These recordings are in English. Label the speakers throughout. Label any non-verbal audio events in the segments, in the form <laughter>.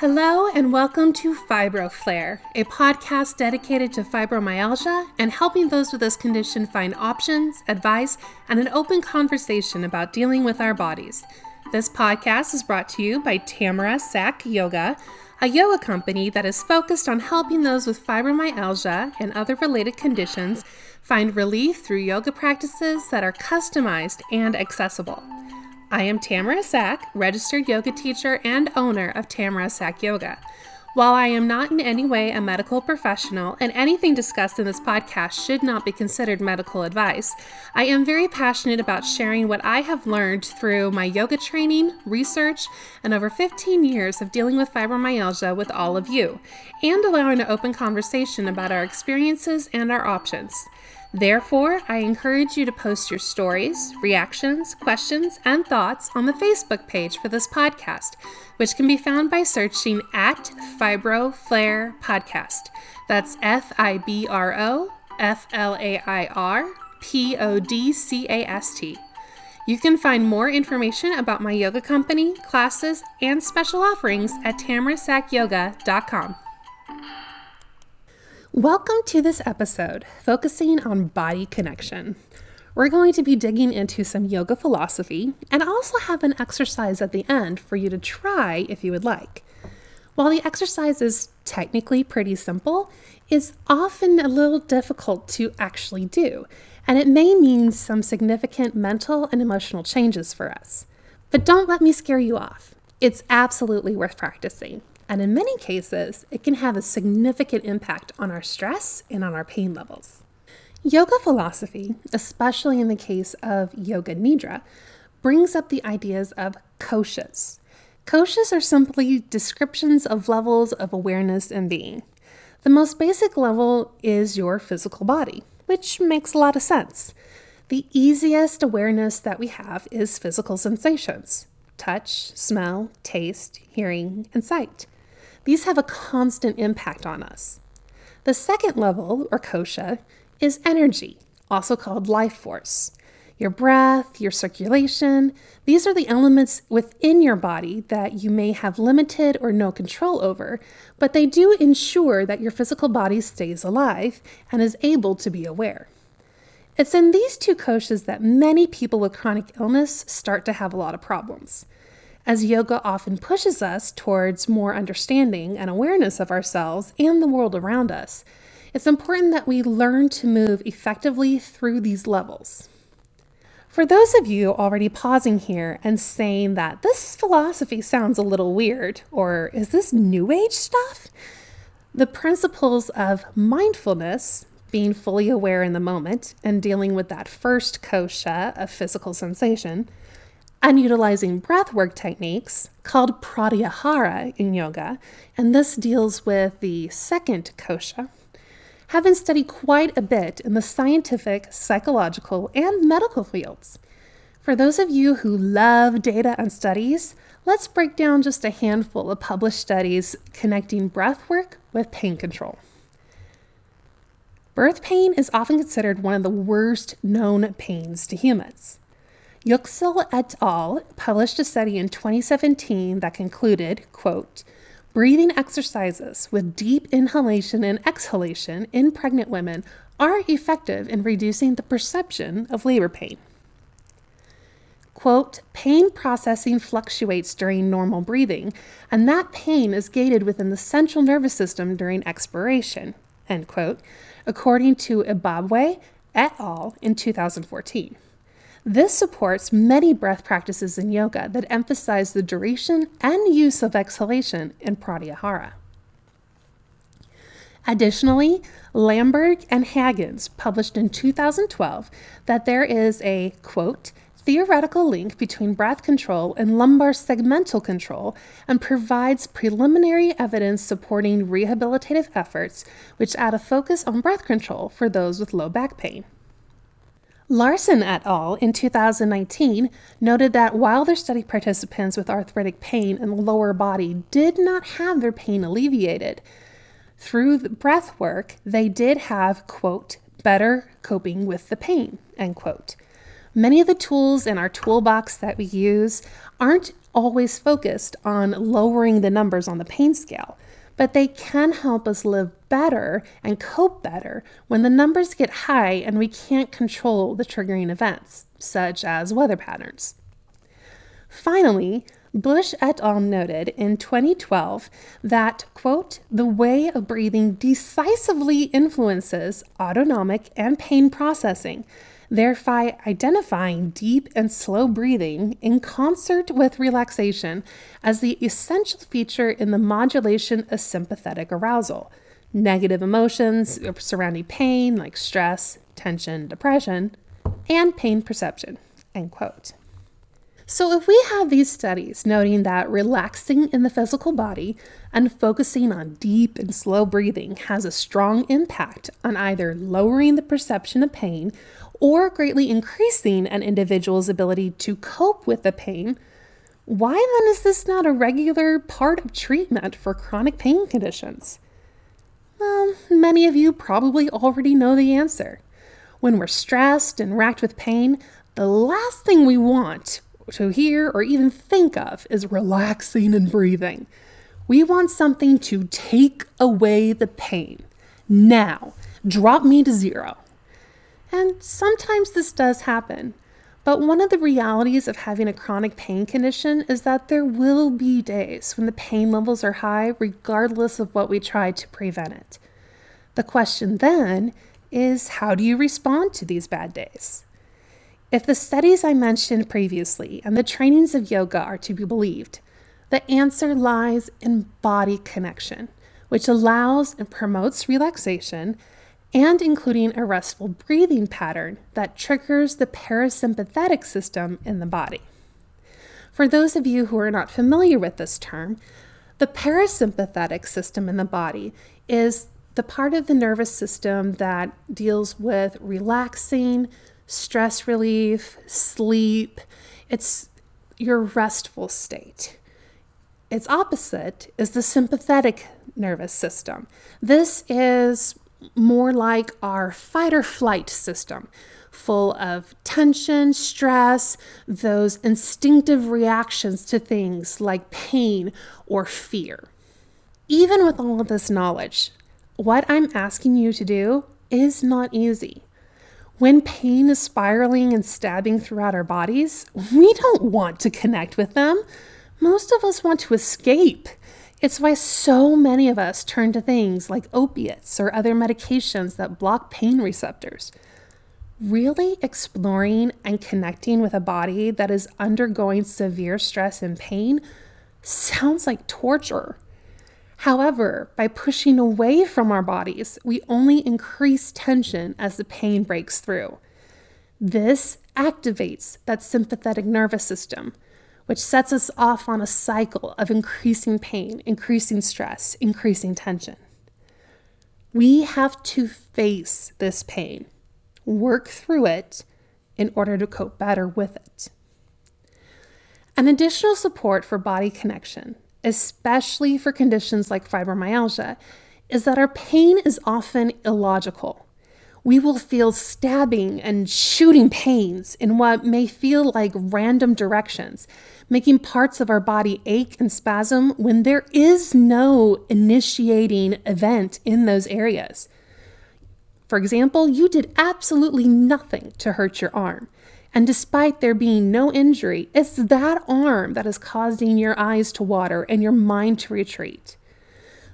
Speaker 1: Hello, and welcome to FibroFlair, a podcast dedicated to fibromyalgia and helping those with this condition find options, advice, and an open conversation about dealing with our bodies. This podcast is brought to you by Tamara Sack Yoga, a yoga company that is focused on helping those with fibromyalgia and other related conditions find relief through yoga practices that are customized and accessible. I am Tamara Sack, registered yoga teacher and owner of Tamara Sack Yoga. While I am not in any way a medical professional and anything discussed in this podcast should not be considered medical advice, I am very passionate about sharing what I have learned through my yoga training, research, and over 15 years of dealing with fibromyalgia with all of you, and allowing an open conversation about our experiences and our options. Therefore, I encourage you to post your stories, reactions, questions, and thoughts on the Facebook page for this podcast, which can be found by searching at Fibro Flair Podcast. That's F I B R O F L A I R P O D C A S T. You can find more information about my yoga company, classes, and special offerings at tamarasackyoga.com. Welcome to this episode focusing on body connection. We're going to be digging into some yoga philosophy and also have an exercise at the end for you to try if you would like. While the exercise is technically pretty simple, it's often a little difficult to actually do, and it may mean some significant mental and emotional changes for us. But don't let me scare you off. It's absolutely worth practicing and in many cases, it can have a significant impact on our stress and on our pain levels. Yoga philosophy, especially in the case of Yoga Nidra, brings up the ideas of koshas. Koshas are simply descriptions of levels of awareness and being. The most basic level is your physical body, which makes a lot of sense. The easiest awareness that we have is physical sensations touch, smell, taste, hearing, and sight. These have a constant impact on us. The second level, or kosha, is energy, also called life force. Your breath, your circulation, these are the elements within your body that you may have limited or no control over, but they do ensure that your physical body stays alive and is able to be aware. It's in these two koshas that many people with chronic illness start to have a lot of problems as yoga often pushes us towards more understanding and awareness of ourselves and the world around us, it's important that we learn to move effectively through these levels. For those of you already pausing here and saying that this philosophy sounds a little weird, or is this New Age stuff? The principles of mindfulness, being fully aware in the moment and dealing with that first kosha of physical sensation, and utilizing breathwork techniques called pratyahara in yoga, and this deals with the second kosha, have been studied quite a bit in the scientific, psychological, and medical fields. For those of you who love data and studies, let's break down just a handful of published studies connecting breathwork with pain control. Birth pain is often considered one of the worst known pains to humans. Yüksel et al. published a study in 2017 that concluded, quote, breathing exercises with deep inhalation and exhalation in pregnant women are effective in reducing the perception of labor pain. Quote, pain processing fluctuates during normal breathing, and that pain is gated within the central nervous system during expiration, end quote, according to Iwabe et al. in 2014. This supports many breath practices in yoga that emphasize the duration and use of exhalation in pratyahara. Additionally, Lamberg and Hagins published in 2012 that there is a, quote, theoretical link between breath control and lumbar segmental control and provides preliminary evidence supporting rehabilitative efforts which add a focus on breath control for those with low back pain. Larson et al. in 2019 noted that while their study participants with arthritic pain in the lower body did not have their pain alleviated, through breath work, they did have, quote, better coping with the pain, end quote. Many of the tools in our toolbox that we use aren't always focused on lowering the numbers on the pain scale, but they can help us live better and cope better when the numbers get high and we can't control the triggering events, such as weather patterns. Finally, Busch et al. noted in 2012 that, quote, the way of breathing decisively influences autonomic and pain processing, thereby identifying deep and slow breathing in concert with relaxation as the essential feature in the modulation of sympathetic arousal. Negative emotions uh, surrounding pain, like stress, tension, depression, and pain perception. End quote. So, if we have these studies noting that relaxing in the physical body and focusing on deep and slow breathing has a strong impact on either lowering the perception of pain or greatly increasing an individual's ability to cope with the pain, why then is this not a regular part of treatment for chronic pain conditions? Well, many of you probably already know the answer. When we're stressed and racked with pain, the last thing we want to hear or even think of is relaxing and breathing. We want something to take away the pain. Now, drop me to zero. And sometimes this does happen. But one of the realities of having a chronic pain condition is that there will be days when the pain levels are high, regardless of what we try to prevent it. The question then is how do you respond to these bad days? If the studies I mentioned previously and the trainings of yoga are to be believed, the answer lies in body connection, which allows and promotes relaxation and including a restful breathing pattern that triggers the parasympathetic system in the body. For those of you who are not familiar with this term, the parasympathetic system in the body is the part of the nervous system that deals with relaxing, stress relief, sleep. It's your restful state. Its opposite is the sympathetic nervous system. This is more like our fight or flight system, full of tension, stress, those instinctive reactions to things like pain or fear. Even with all of this knowledge, what I'm asking you to do is not easy. When pain is spiraling and stabbing throughout our bodies, we don't want to connect with them. Most of us want to escape. It's why so many of us turn to things like opiates or other medications that block pain receptors. Really exploring and connecting with a body that is undergoing severe stress and pain sounds like torture. However, by pushing away from our bodies, we only increase tension as the pain breaks through. This activates that sympathetic nervous system, which sets us off on a cycle of increasing pain, increasing stress, increasing tension. We have to face this pain, work through it in order to cope better with it. An additional support for body connection especially for conditions like fibromyalgia, is that our pain is often illogical. We will feel stabbing and shooting pains in what may feel like random directions, making parts of our body ache and spasm when there is no initiating event in those areas. For example, you did absolutely nothing to hurt your arm, and despite there being no injury, it's that arm that is causing your eyes to water and your mind to retreat.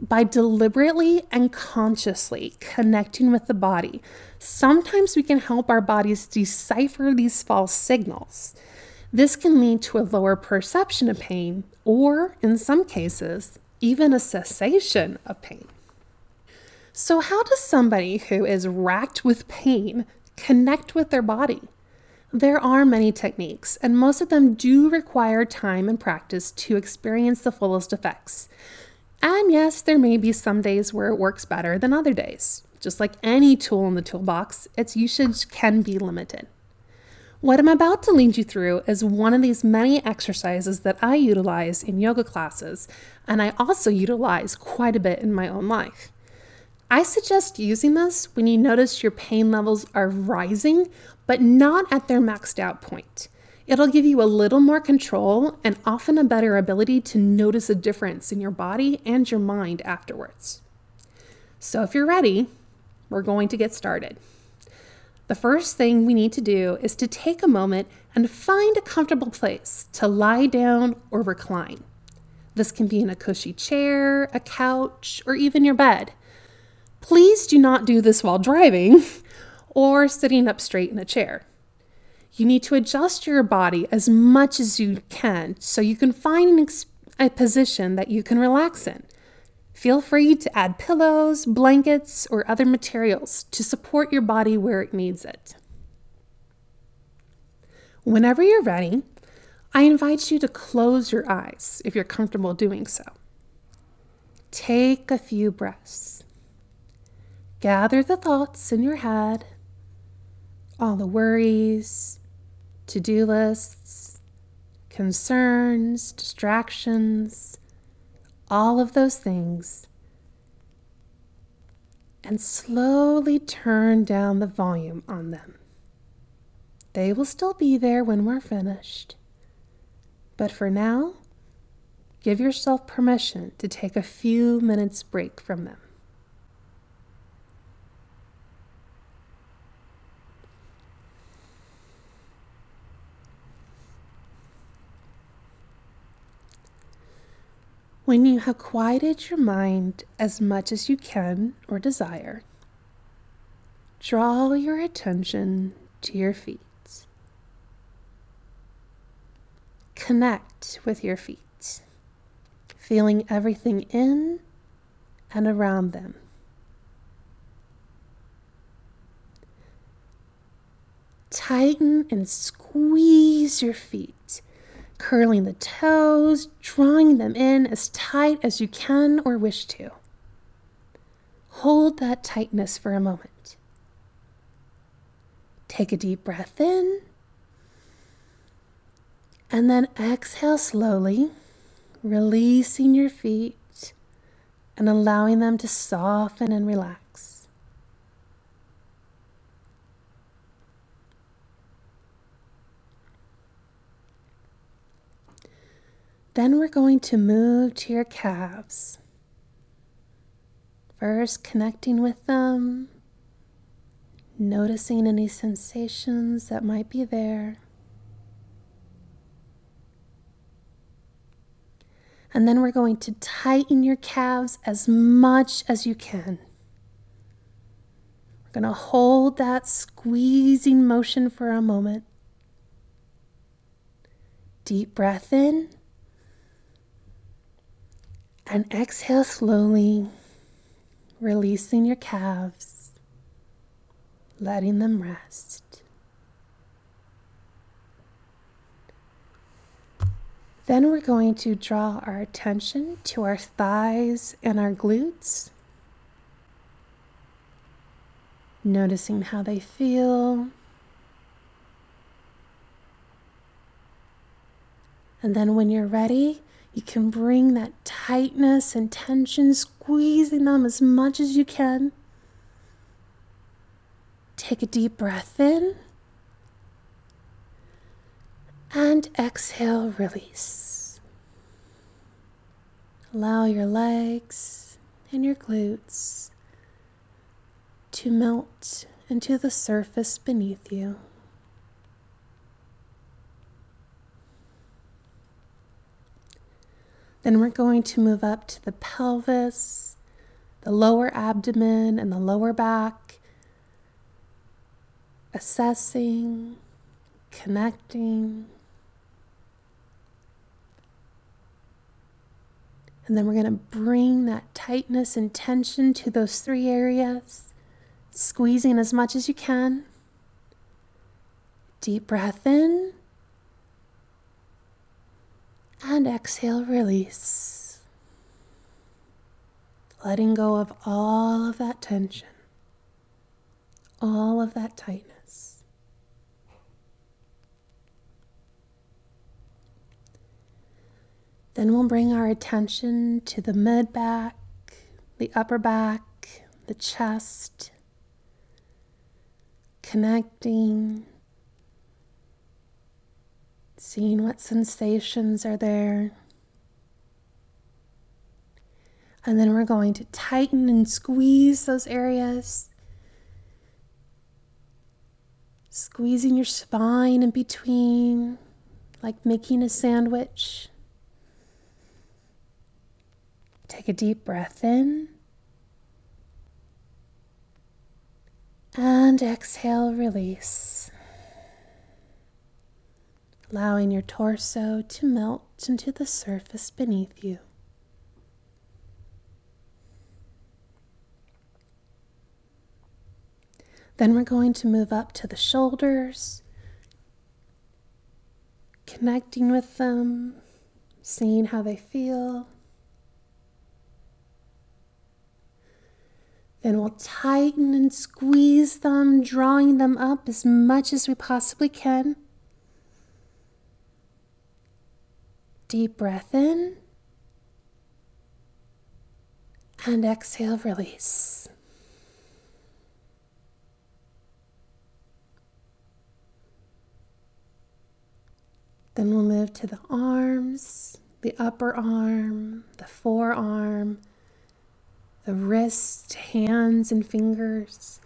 Speaker 1: By deliberately and consciously connecting with the body, sometimes we can help our bodies decipher these false signals. This can lead to a lower perception of pain, or in some cases, even a cessation of pain. So, how does somebody who is racked with pain connect with their body? There are many techniques, and most of them do require time and practice to experience the fullest effects. And yes, there may be some days where it works better than other days. Just like any tool in the toolbox, its usage can be limited. What I'm about to lead you through is one of these many exercises that I utilize in yoga classes, and I also utilize quite a bit in my own life. I suggest using this when you notice your pain levels are rising but not at their maxed out point. It'll give you a little more control and often a better ability to notice a difference in your body and your mind afterwards. So, if you're ready, we're going to get started. The first thing we need to do is to take a moment and find a comfortable place to lie down or recline. This can be in a cushy chair, a couch, or even your bed. Please do not do this while driving <laughs> or sitting up straight in a chair. You need to adjust your body as much as you can so you can find a position that you can relax in. Feel free to add pillows, blankets, or other materials to support your body where it needs it. Whenever you're ready, I invite you to close your eyes if you're comfortable doing so. Take a few breaths. Gather the thoughts in your head, all the worries, to do lists, concerns, distractions, all of those things, and slowly turn down the volume on them. They will still be there when we're finished. But for now, give yourself permission to take a few minutes break from them. When you have quieted your mind as much as you can or desire, draw your attention to your feet. Connect with your feet, feeling everything in and around them. Tighten and squeeze your feet, curling the toes, drawing them in as tight as you can or wish to. Hold that tightness for a moment. Take a deep breath in and then exhale slowly, releasing your feet and allowing them to soften and relax. Then we're going to move to your calves. First, connecting with them, noticing any sensations that might be there. And then we're going to tighten your calves as much as you can. We're going to hold that squeezing motion for a moment. Deep breath in. And exhale slowly, releasing your calves, letting them rest. Then we're going to draw our attention to our thighs and our glutes, noticing how they feel. And then when you're ready, you can bring that tightness and tension, squeezing them as much as you can. Take a deep breath in and exhale, release. Allow your legs and your glutes to melt into the surface beneath you. Then we're going to move up to the pelvis, the lower abdomen, and the lower back, assessing, connecting And then we're going to bring that tightness and tension to those three areas, squeezing as much as you can. Deep breath in. And exhale, release. Letting go of all of that tension, all of that tightness. Then we'll bring our attention to the mid back, the upper back, the chest, connecting seeing what sensations are there. And then we're going to tighten and squeeze those areas. Squeezing your spine in between, like making a sandwich. Take a deep breath in. And exhale, release. Allowing your torso to melt into the surface beneath you. Then we're going to move up to the shoulders, connecting with them, seeing how they feel. Then we'll tighten and squeeze them, drawing them up as much as we possibly can. Deep breath in and exhale, release. Then we'll move to the arms, the upper arm, the forearm, the wrist, hands, and fingers,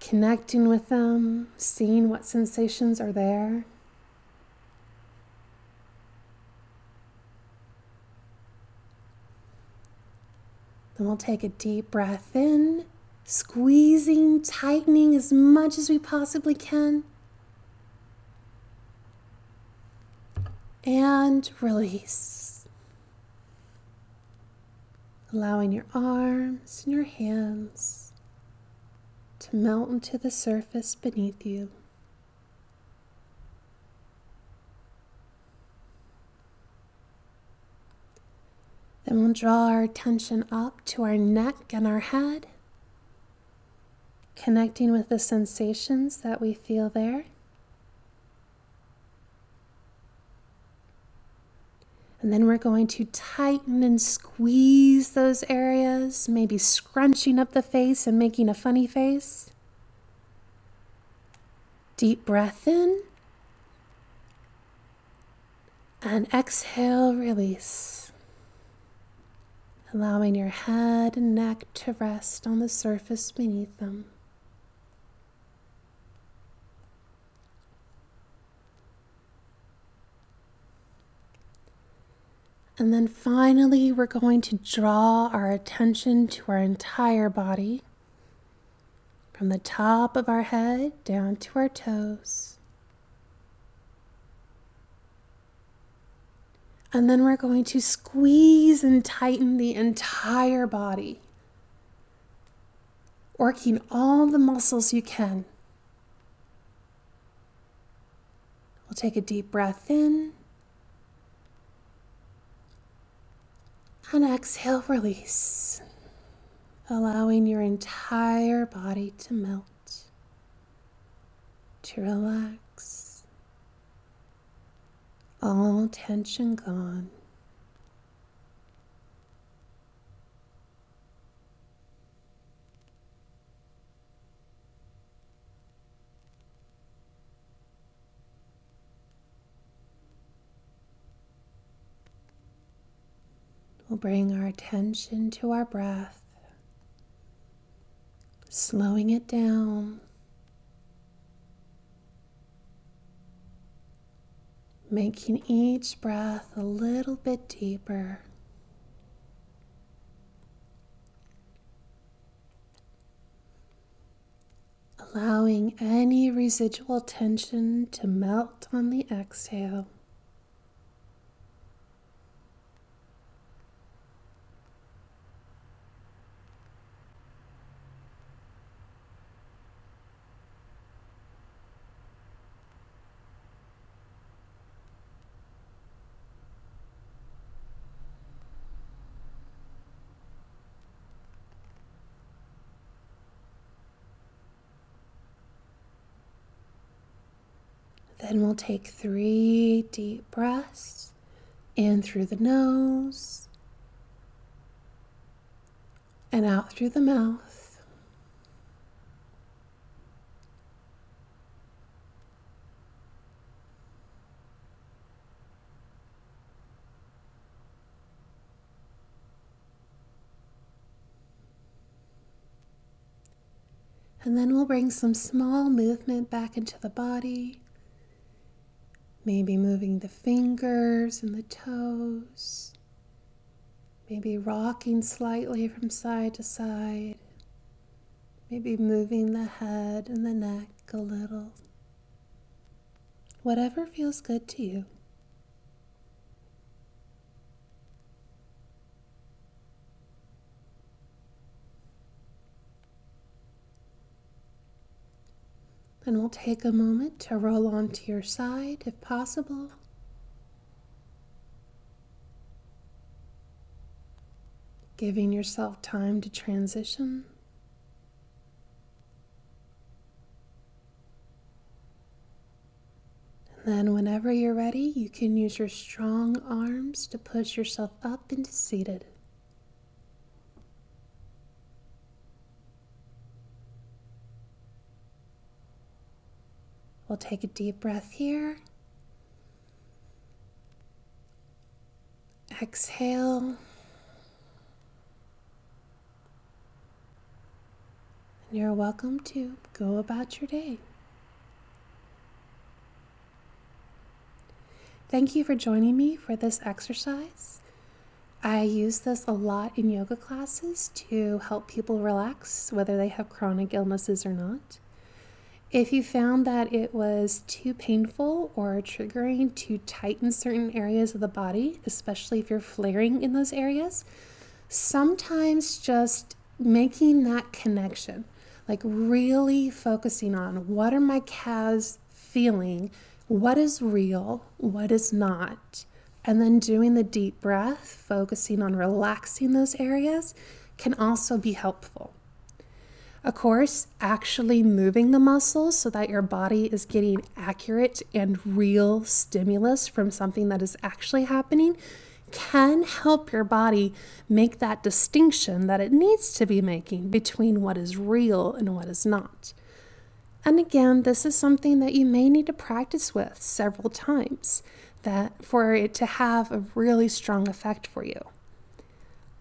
Speaker 1: connecting with them, seeing what sensations are there. Then we'll take a deep breath in, squeezing, tightening as much as we possibly can. And release. Allowing your arms and your hands to melt into the surface beneath you. Then we'll draw our attention up to our neck and our head, connecting with the sensations that we feel there. And then we're going to tighten and squeeze those areas, maybe scrunching up the face and making a funny face. Deep breath in. And exhale, release. Allowing your head and neck to rest on the surface beneath them. And then finally, we're going to draw our attention to our entire body from the top of our head down to our toes. And then we're going to squeeze and tighten the entire body, working all the muscles you can. We'll take a deep breath in. And exhale, release, allowing your entire body to melt, to relax, all tension gone. We'll bring our attention to our breath, slowing it down, making each breath a little bit deeper. Allowing any residual tension to melt on the exhale. Then we'll take three deep breaths in through the nose and out through the mouth. And then we'll bring some small movement back into the body. Maybe moving the fingers and the toes. Maybe rocking slightly from side to side. Maybe moving the head and the neck a little. Whatever feels good to you. And we'll take a moment to roll onto your side if possible. Giving yourself time to transition. And then, whenever you're ready, you can use your strong arms to push yourself up into seated. We'll take a deep breath here. Exhale. And you're welcome to go about your day. Thank you for joining me for this exercise. I use this a lot in yoga classes to help people relax, whether they have chronic illnesses or not. If you found that it was too painful or triggering to tighten certain areas of the body, especially if you're flaring in those areas, sometimes just making that connection, like really focusing on what are my calves feeling, what is real, what is not, and then doing the deep breath, focusing on relaxing those areas can also be helpful. Of course, actually moving the muscles so that your body is getting accurate and real stimulus from something that is actually happening can help your body make that distinction that it needs to be making between what is real and what is not. And again, this is something that you may need to practice with several times that for it to have a really strong effect for you.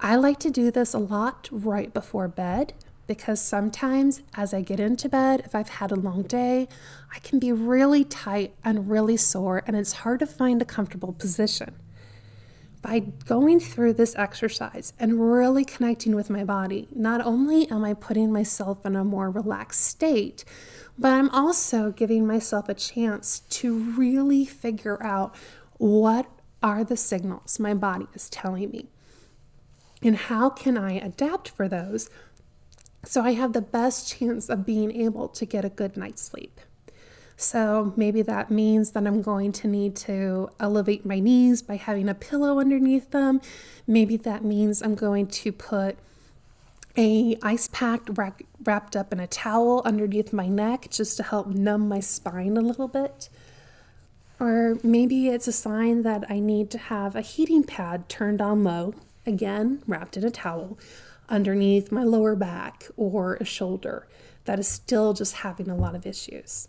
Speaker 1: I like to do this a lot right before bed because sometimes as I get into bed, if I've had a long day, I can be really tight and really sore, and it's hard to find a comfortable position. By going through this exercise and really connecting with my body, not only am I putting myself in a more relaxed state, but I'm also giving myself a chance to really figure out what are the signals my body is telling me and how can I adapt for those so I have the best chance of being able to get a good night's sleep. So maybe that means that I'm going to need to elevate my knees by having a pillow underneath them. Maybe that means I'm going to put a ice pack wrapped up in a towel underneath my neck just to help numb my spine a little bit. Or maybe it's a sign that I need to have a heating pad turned on low, again, wrapped in a towel, underneath my lower back or a shoulder that is still just having a lot of issues.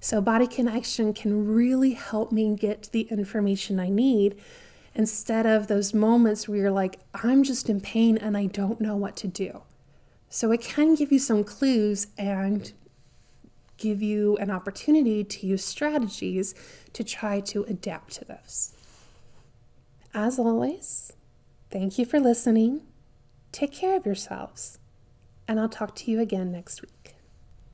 Speaker 1: So, body connection can really help me get the information I need instead of those moments where you're like, I'm just in pain and I don't know what to do. So, it can give you some clues and give you an opportunity to use strategies to try to adapt to those. As always, thank you for listening. Take care of yourselves, and I'll talk to you again next week.